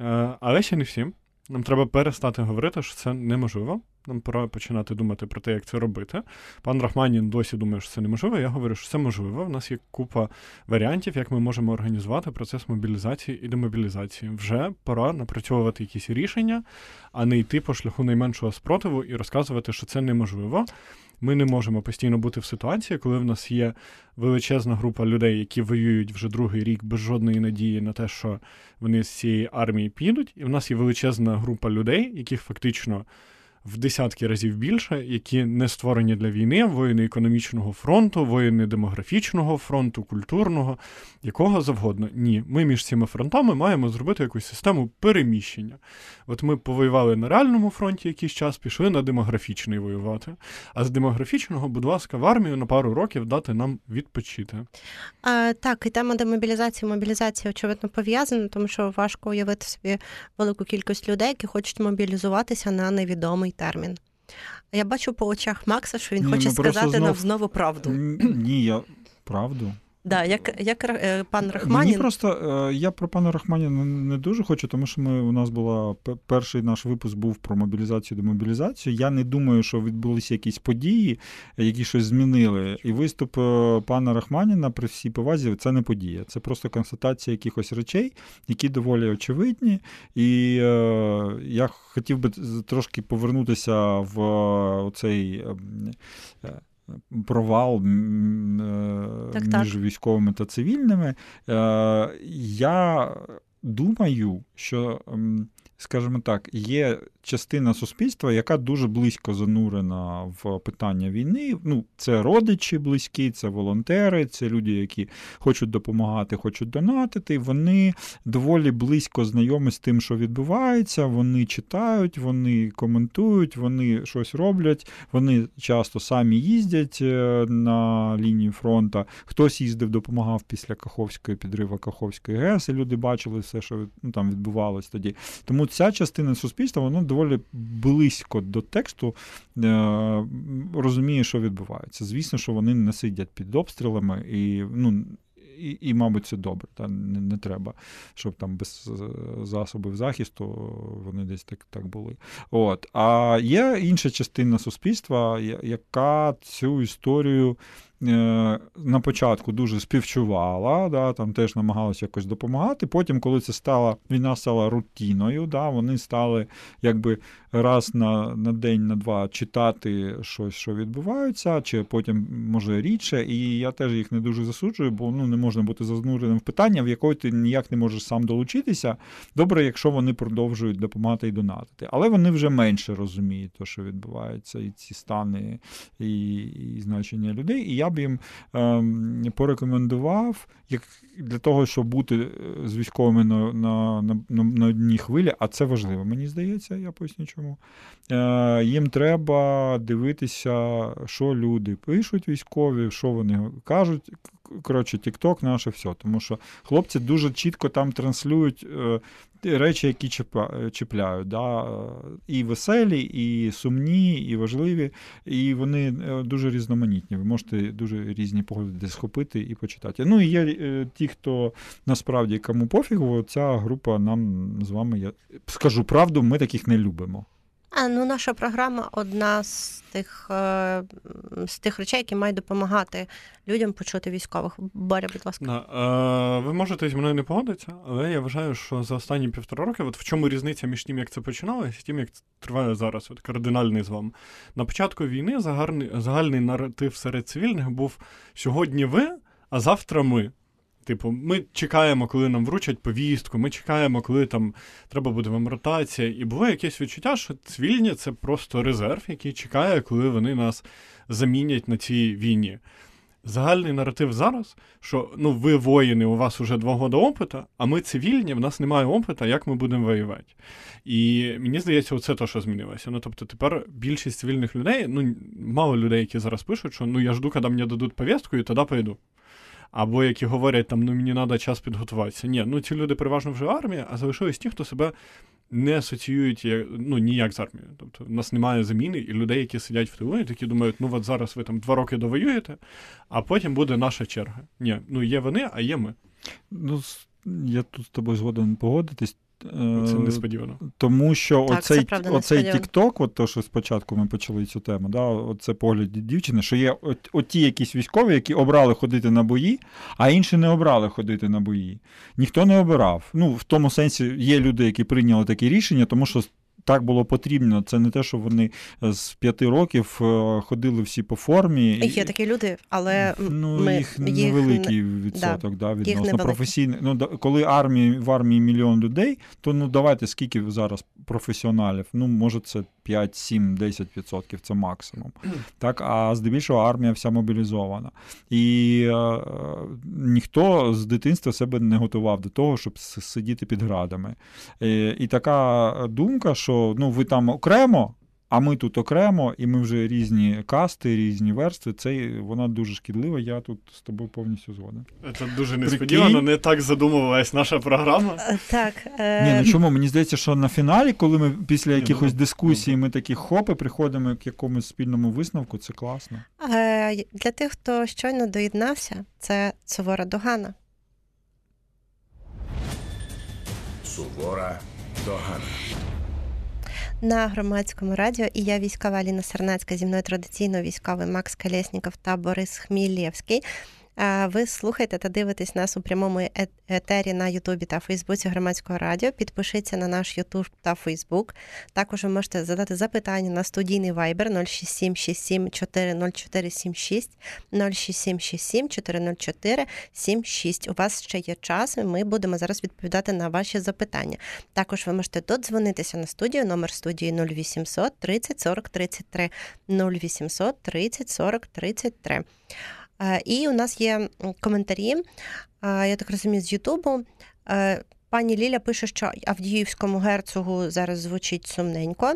Е, Але ще не всі. Нам треба перестати говорити, що це неможливо. Нам пора починати думати про те, як це робити. Пан Рахманін досі думає, що це неможливо. Я говорю, що це можливо. У нас є купа варіантів, як ми можемо організувати процес мобілізації і демобілізації. Вже пора напрацьовувати якісь рішення, а не йти по шляху найменшого спротиву і розказувати, що це неможливо. Ми не можемо постійно бути в ситуації, коли в нас є величезна група людей, які воюють вже другий рік без жодної надії на те, що вони з цієї армії підуть, і в нас є величезна група людей, яких фактично в десятки разів більше, які не створені для війни, воїни економічного фронту, воїни демографічного фронту, культурного, якого завгодно. Ні, ми між цими фронтами маємо зробити якусь систему переміщення. От ми повоювали на реальному фронті якийсь час, пішли на демографічний воювати. А з демографічного, будь ласка, в армію на пару років дати нам відпочити. А, так, і тема демобілізації, мобілізації, очевидно, пов'язана, тому що важко уявити собі велику кількість людей, які хочуть мобілізуватися на невідомий термін. Я бачу по очах Макса, що він Ні, хоче ну, сказати нам знову правду. Ні, я правду. Да, як, як е, пан Мені просто е, я про пана Рахманіна не дуже хочу, тому що ми у нас була перший наш випуск був про мобілізацію демобілізацію. Я не думаю, що відбулися якісь події, які щось змінили. І виступ е, пана Рахманіна при всій повазі це не подія. Це просто констатація якихось речей, які доволі очевидні. І е, я хотів би трошки повернутися в цей. Провал м, е, Так, так. між військовими та цивільними. Е, Я думаю, що, скажімо так, є частина суспільства, яка дуже близько занурена в питання війни. Ну, це родичі близькі, це волонтери, це люди, які хочуть допомагати, хочуть донатити. Вони доволі близько знайомі з тим, що відбувається. Вони читають, вони коментують, вони щось роблять. Вони часто самі їздять е, на лінії фронту. Хтось їздив, допомагав після Каховської підриву Каховської ГЕС, і люди бачили все, що ну, там відбувалось тоді. Тому ця частина суспільства вона доволі близько до тексту е, розуміє, що відбувається. Звісно, що вони не сидять під обстрілами і ну. І, і, мабуть, це добре. Та не, не треба, щоб там без е, засобів захисту вони десь так, так були. От. А є інша частина суспільства, яка цю історію на початку дуже співчувала, да, там теж намагалася якось допомагати. Потім, коли це стала війна стала рутіною, да, вони стали якби раз на, на день, на два читати щось, що відбувається, чи потім може рідше. І я теж їх не дуже засуджую, бо ну не можна бути зазнуреним в питання, в якої ти ніяк не можеш сам долучитися. Добре, якщо вони продовжують допомагати і донатити. Але вони вже менше розуміють те, що відбувається, і ці стани, і, і значення людей. І я б їм ем, порекомендував, як для того, щоб бути е, з військовими на, на, на, на, одній хвилі, а це важливо, мені здається, я поясню чому. Е, їм треба дивитися, що люди пишуть військові, що вони кажуть. Коротше, TikTok наше все. Тому що хлопці дуже чітко там транслюють е, речі, які чіпа- чіпляють. Да? е, І веселі, і сумні, і важливі, і вони е, дуже різноманітні. Ви можете дуже різні погляди схопити і почитати. Ну і є е, ті, хто насправді кому пофігу, ця група нам з вами, я скажу правду, ми таких не любимо. А ну наша програма одна з тих, е, з тих речей, які мають допомагати людям почути військових. Боря, будь ласка. Да. Е, ви можете зі мною не погодитися, але я вважаю, що за останні півтора роки, от в чому різниця між тим, як це починалося, і тим, як це триває зараз, от кардинальний з вами. На початку війни загальний, загальний наратив серед цивільних був сьогодні ви, а завтра ми. Типу, ми чекаємо, коли нам вручать повістку, ми чекаємо, коли там треба буде вам ротація. І було якесь відчуття, що цивільні це просто резерв, який чекає, коли вони нас замінять на цій війні. загальний наратив зараз, що ну ви воїни, у вас уже два роки опита, а ми цивільні, в нас немає опита, як ми будемо воювати. І мені здається, оце те, що змінилося. Ну тобто, тепер більшість цивільних людей, ну мало людей, які зараз пишуть, що ну я жду, коли мені дадуть повістку, і тоді пойду. Або які говорять, там ну мені треба час підготуватися. Ні, ну ці люди переважно вже армія, а залишились ті, хто себе не асоціюють ну, ніяк з армією. Тобто в нас немає заміни, і людей, які сидять в тилу, такі думають, ну от зараз ви там два роки довоюєте, а потім буде наша черга. Ні, ну є вони, а є ми. Ну, я тут з тобою згоден погодитись. Ну, це несподівано. Тому що так, оцей Тік-Ток, TikTok, от то, що спочатку ми почали цю тему, да, оце погляд дівчини, що є от, оті якісь військові, які обрали ходити на бої, а інші не обрали ходити на бої. Ніхто не обирав. Ну, в тому сенсі є люди, які прийняли такі рішення, тому що так було потрібно. Це не те, що вони з п'яти років е, ходили всі по формі. Є такі люди, але ну, ми, їх невеликий їх, відсоток, да, да відносно професійних. Ну, коли армії в армії мільйон людей, то ну давайте скільки зараз професіоналів? Ну, може, це 5, 7, 10% це максимум. Так, А здебільшого армія вся мобілізована. І е, ніхто з дитинства себе не готував до того, щоб сидіти під градами. І, і така думка, що ну, ви там окремо. А ми тут окремо, і ми вже різні касти, різні верстви. Це вона дуже шкідлива. Я тут з тобою повністю згоден. Це дуже несподівано. Прикинь? Не так задумувалась наша програма. Е, так е... Ні, ну чому мені здається, що на фіналі, коли ми після якихось ну, дискусій, ми такі хопи приходимо к якомусь спільному висновку. Це класно. Е, Для тих, хто щойно доєднався, це сувора догана. Сувора догана на громадському радіо. І я військова Аліна Сарнацька зі мною традиційно військовий Макс Колєсніков та Борис Хмілєвський. Ви слухаєте та дивитесь нас у прямому е-, етері на Ютубі та Фейсбуці громадського радіо. Підпишіться на наш Ютуб та Фейсбук. Також ви можете задати запитання на студійний вайбер 06767 40476 06767 404 76. У вас ще є час, і ми будемо зараз відповідати на ваші запитання. Також ви можете додзвонитися на студію, номер студії 0800 30 40 33 0800 30 40 33. Е, і у нас є коментарі, е, я так розумію, з Ютубу. Е, пані Ліля пише, що Авдіївському герцогу зараз звучить сумненько.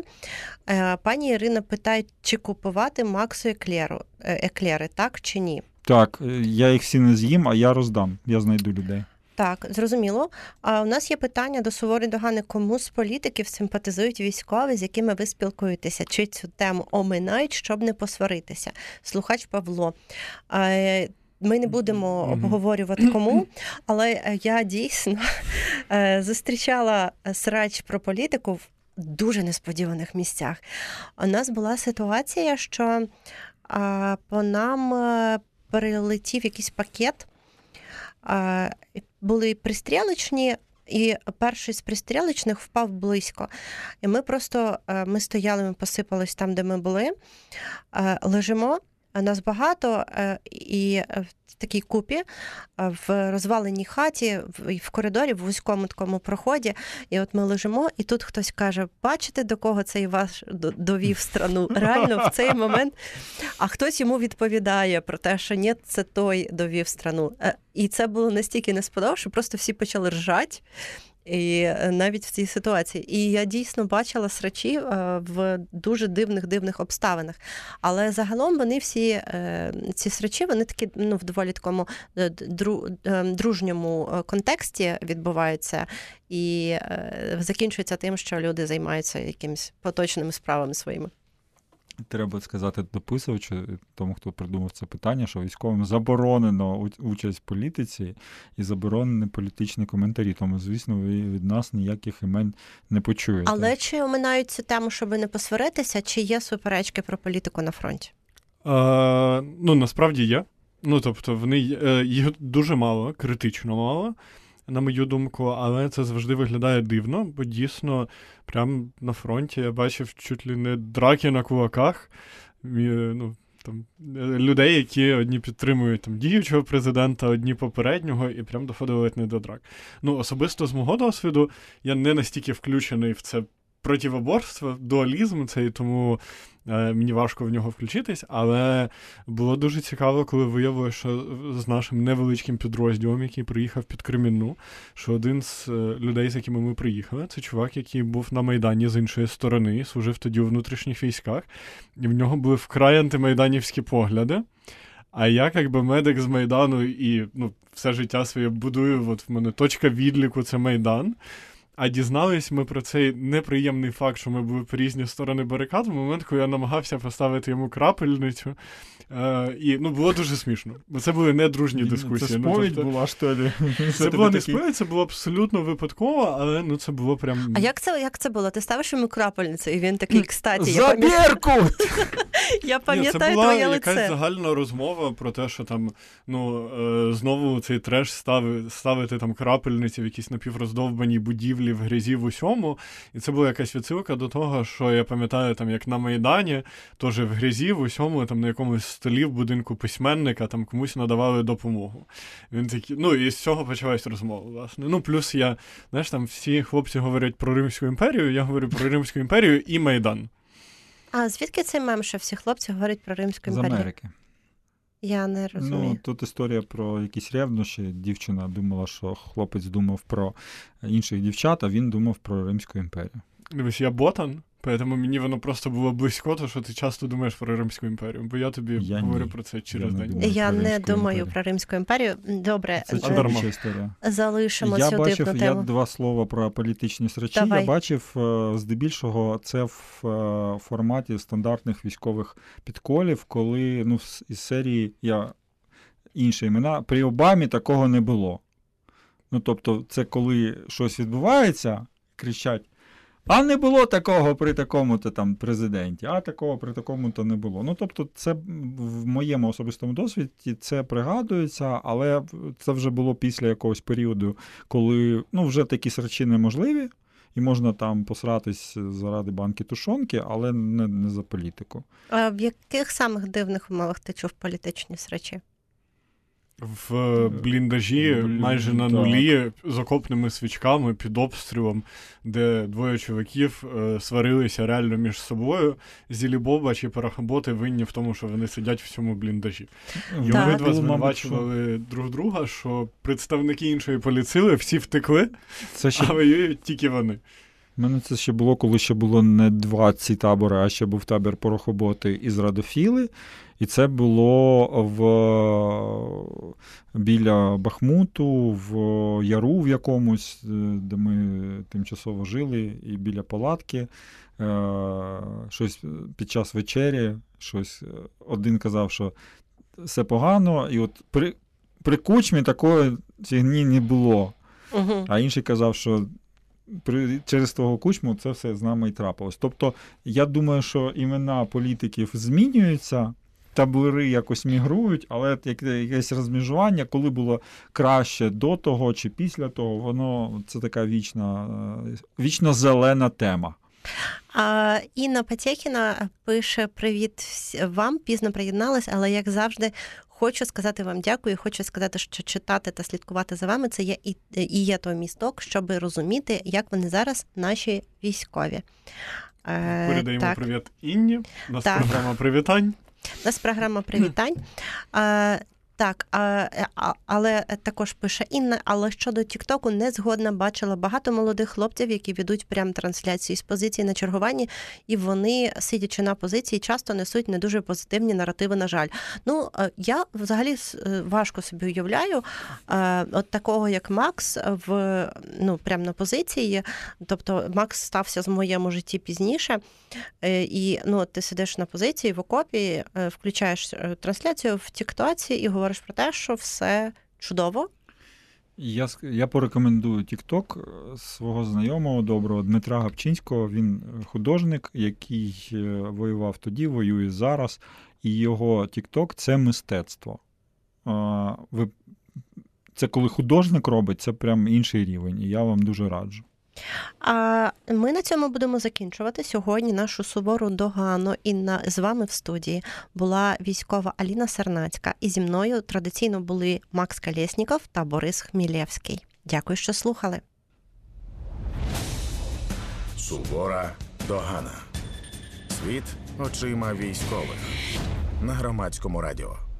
Пані Ірина питає, чи купувати Максу еклеру, еклери, так чи ні? Так, я їх всі не з'їм, а я роздам. Я знайду людей. Так, зрозуміло. А у нас є питання до суворої догани, кому з політиків симпатизують військові, з якими ви спілкуєтеся, чи цю тему оминають, щоб не посваритися? Слухач Павло. Ми не будемо обговорювати кому, але я дійсно е, зустрічала срач про політику в дуже несподіваних місцях. У нас була ситуація, що по нам е, перелетів якийсь пакет були пристрілочні, і перший з пристрілочних впав близько. І ми просто е, ми стояли, ми посипались там, де ми були, е, лежимо. Нас багато е, і в такій купі в розваленій хаті, в коридорі, в вузькому такому проході. І от ми лежимо, і тут хтось каже: бачите, до кого цей ваш довів страну? Реально в цей момент. А хтось йому відповідає про те, що ні, це той довів страну. І це було настільки несподобано, що просто всі почали ржати. І е, навіть в цій ситуації. І я дійсно бачила срачі е, в дуже дивних дивних обставинах. Але загалом вони всі е, ці срачі, вони такі ну, в доволі такому дружньому контексті відбуваються і закінчується тим, що люди займаються якимись поточними справами своїми. Треба сказати дописувачу, тому хто придумав це питання, що військовим заборонено участь в політиці і заборонені політичні коментарі. Тому, звісно, ви від нас ніяких імен не почуєте. Але чи оминають цю тему, щоб не посваритися, чи є суперечки про політику на фронті? А, Ну насправді є. Ну тобто, вони е, їх дуже мало, критично мало на мою думку, але це завжди виглядає дивно, бо дійсно, прямо на фронті я бачив чуть ли не драки на кулаках. ну, там, Людей, які одні підтримують там, діючого президента, одні попереднього, і прям доходили не до драк. Ну, особисто з мого досвіду, я не настільки включений в це противоборство, дуалізм цей, тому е, мені важко в нього включитись. Але було дуже цікаво, коли виявилося, що з нашим невеличким підрозділом, який приїхав під Кремінну, що один з е, людей, з якими ми приїхали, це чувак, який був на Майдані з іншої сторони, служив тоді у внутрішніх військах, і в нього були вкрай антимайданівські погляди. А я, якби медик з Майдану і ну, все життя своє будую, от в мене точка відліку це Майдан. А дізнались ми про цей неприємний факт, що ми були по різні сторони барикад, в момент, коли я намагався поставити йому крапельницю. Е, і ну, було дуже смішно. Бо це були недружні дискусії. Це Ну, тобто, була, що ли? Це було не сповідь, це було абсолютно випадково, але ну, це було прям. А як це як це було? Ти ставиш йому крапельницю, і він такий, кстаті, я За пам'ятаю, Беркут! я пам'ятаю це була якась загальна розмова про те, що там ну е, знову цей треш ставити там крапельниці в якісь напівроздовбаній будівлі в грязі в усьому. І це була якась відсилка до того, що я пам'ятаю, там як на Майдані, теж в грязі в усьому, там на якомусь столі в будинку письменника там комусь надавали допомогу. Він такий, ну і з цього почалась розмова, власне. Ну, плюс я, знаєш, там всі хлопці говорять про Римську імперію, я говорю про Римську імперію і Майдан. А звідки цей мем, що всі хлопці говорять про Римську З імперію? Америки. Я не розумію. Ну, тут історія про якісь ревнощі. Дівчина думала, що хлопець думав про інших дівчат, а він думав про Римську імперію. Дивись, я ботан, Поэтому мені воно просто було близько, то що ти часто думаєш про Римську імперію, бо я тобі Я говорю ні. про це через Я не день. думаю. Я про не Римську думаю імперію. про Римську імперію. Добре, Це е, дарма. чоловіча історія. залишимо Я цю бачив, дивну я два слова про політичні срачі. Давай. Я бачив е, здебільшого це в е, форматі стандартних військових підколів, коли ну, із серії я інші імена. При Обамі такого не було. Ну, тобто, це коли щось відбувається, кричать. А не було такого при такому-то там президенті, а такого при такому-то не було. Ну, тобто, це в моєму особистому досвіді це пригадується, але це вже було після якогось періоду, коли ну, вже такі срачі неможливі, і можна там посратись заради банки тушонки, але не, не за політику. А в яких самих дивних умовах ти чув політичні срачі? В е, бліндажі Блін, майже на нулі з окопними свічками під обстрілом, де двоє чуваків е, сварилися реально між собою. Зілі Боба чи Парахаботи винні в тому, що вони сидять в цьому бліндажі. І обидва Було, звинувачували друг друга, що представники іншої поліцили всі втекли, Це ще а воюють тільки вони. У мене це ще було, коли ще було не два ці табори, а ще був табір порохоботи і зрадофіли. І це було в біля Бахмуту, в Яру в якомусь, е, де ми тимчасово жили, і біля палатки. Е, Щось під час вечері, щось е, один казав, що все погано, і от при, при кучмі такої фігні не було. Угу. А інший казав, що при, через того кучму це все з нами і трапилось. Тобто, я думаю, що імена політиків змінюються, табори якось мігрують, але яке- якесь розміжування, коли було краще до того чи після того, воно це така вічна, е, вічно зелена тема. А, Інна Патєкіна пише: Привіт вам, пізно приєдналась, але як завжди. Хочу сказати вам дякую. Хочу сказати, що читати та слідкувати за вами це є і, і є той місток, щоб розуміти, як вони зараз наші військові. Е, Передаємо так. привіт Інні. У нас Так. програма привітань. У нас програма привітань. Так, а, а, але також пише Інна, але щодо Тіктоку не згодна бачила багато молодих хлопців, які ведуть прям трансляції з позиції на чергуванні, і вони, сидячи на позиції, часто несуть не дуже позитивні наративи, на жаль. Ну, е, я взагалі е, важко собі уявляю е, от такого, як Макс, в ну, прям на позиції. Тобто Макс стався в моєму житті пізніше. Е, І ну, ти сидиш на позиції в окопі, е, включаєш е, трансляцію в Тіктоці і говориш про те, що все чудово. Я, я порекомендую TikTok е, свого знайомого доброго Дмитра Гапчинського. Він е, художник, який е, воював тоді, воює зараз, і його TikTok – це мистецтво. Це коли художник робить, це прям інший рівень, і я вам дуже раджу. А ми на цьому будемо закінчувати сьогодні нашу сувору догану. І на з вами в студії була військова Аліна Сарнацька. І зі мною традиційно були Макс Калєсніков та Борис Хмілєвський. Дякую, що слухали. Сувора догана. Світ очима військових на громадському радіо.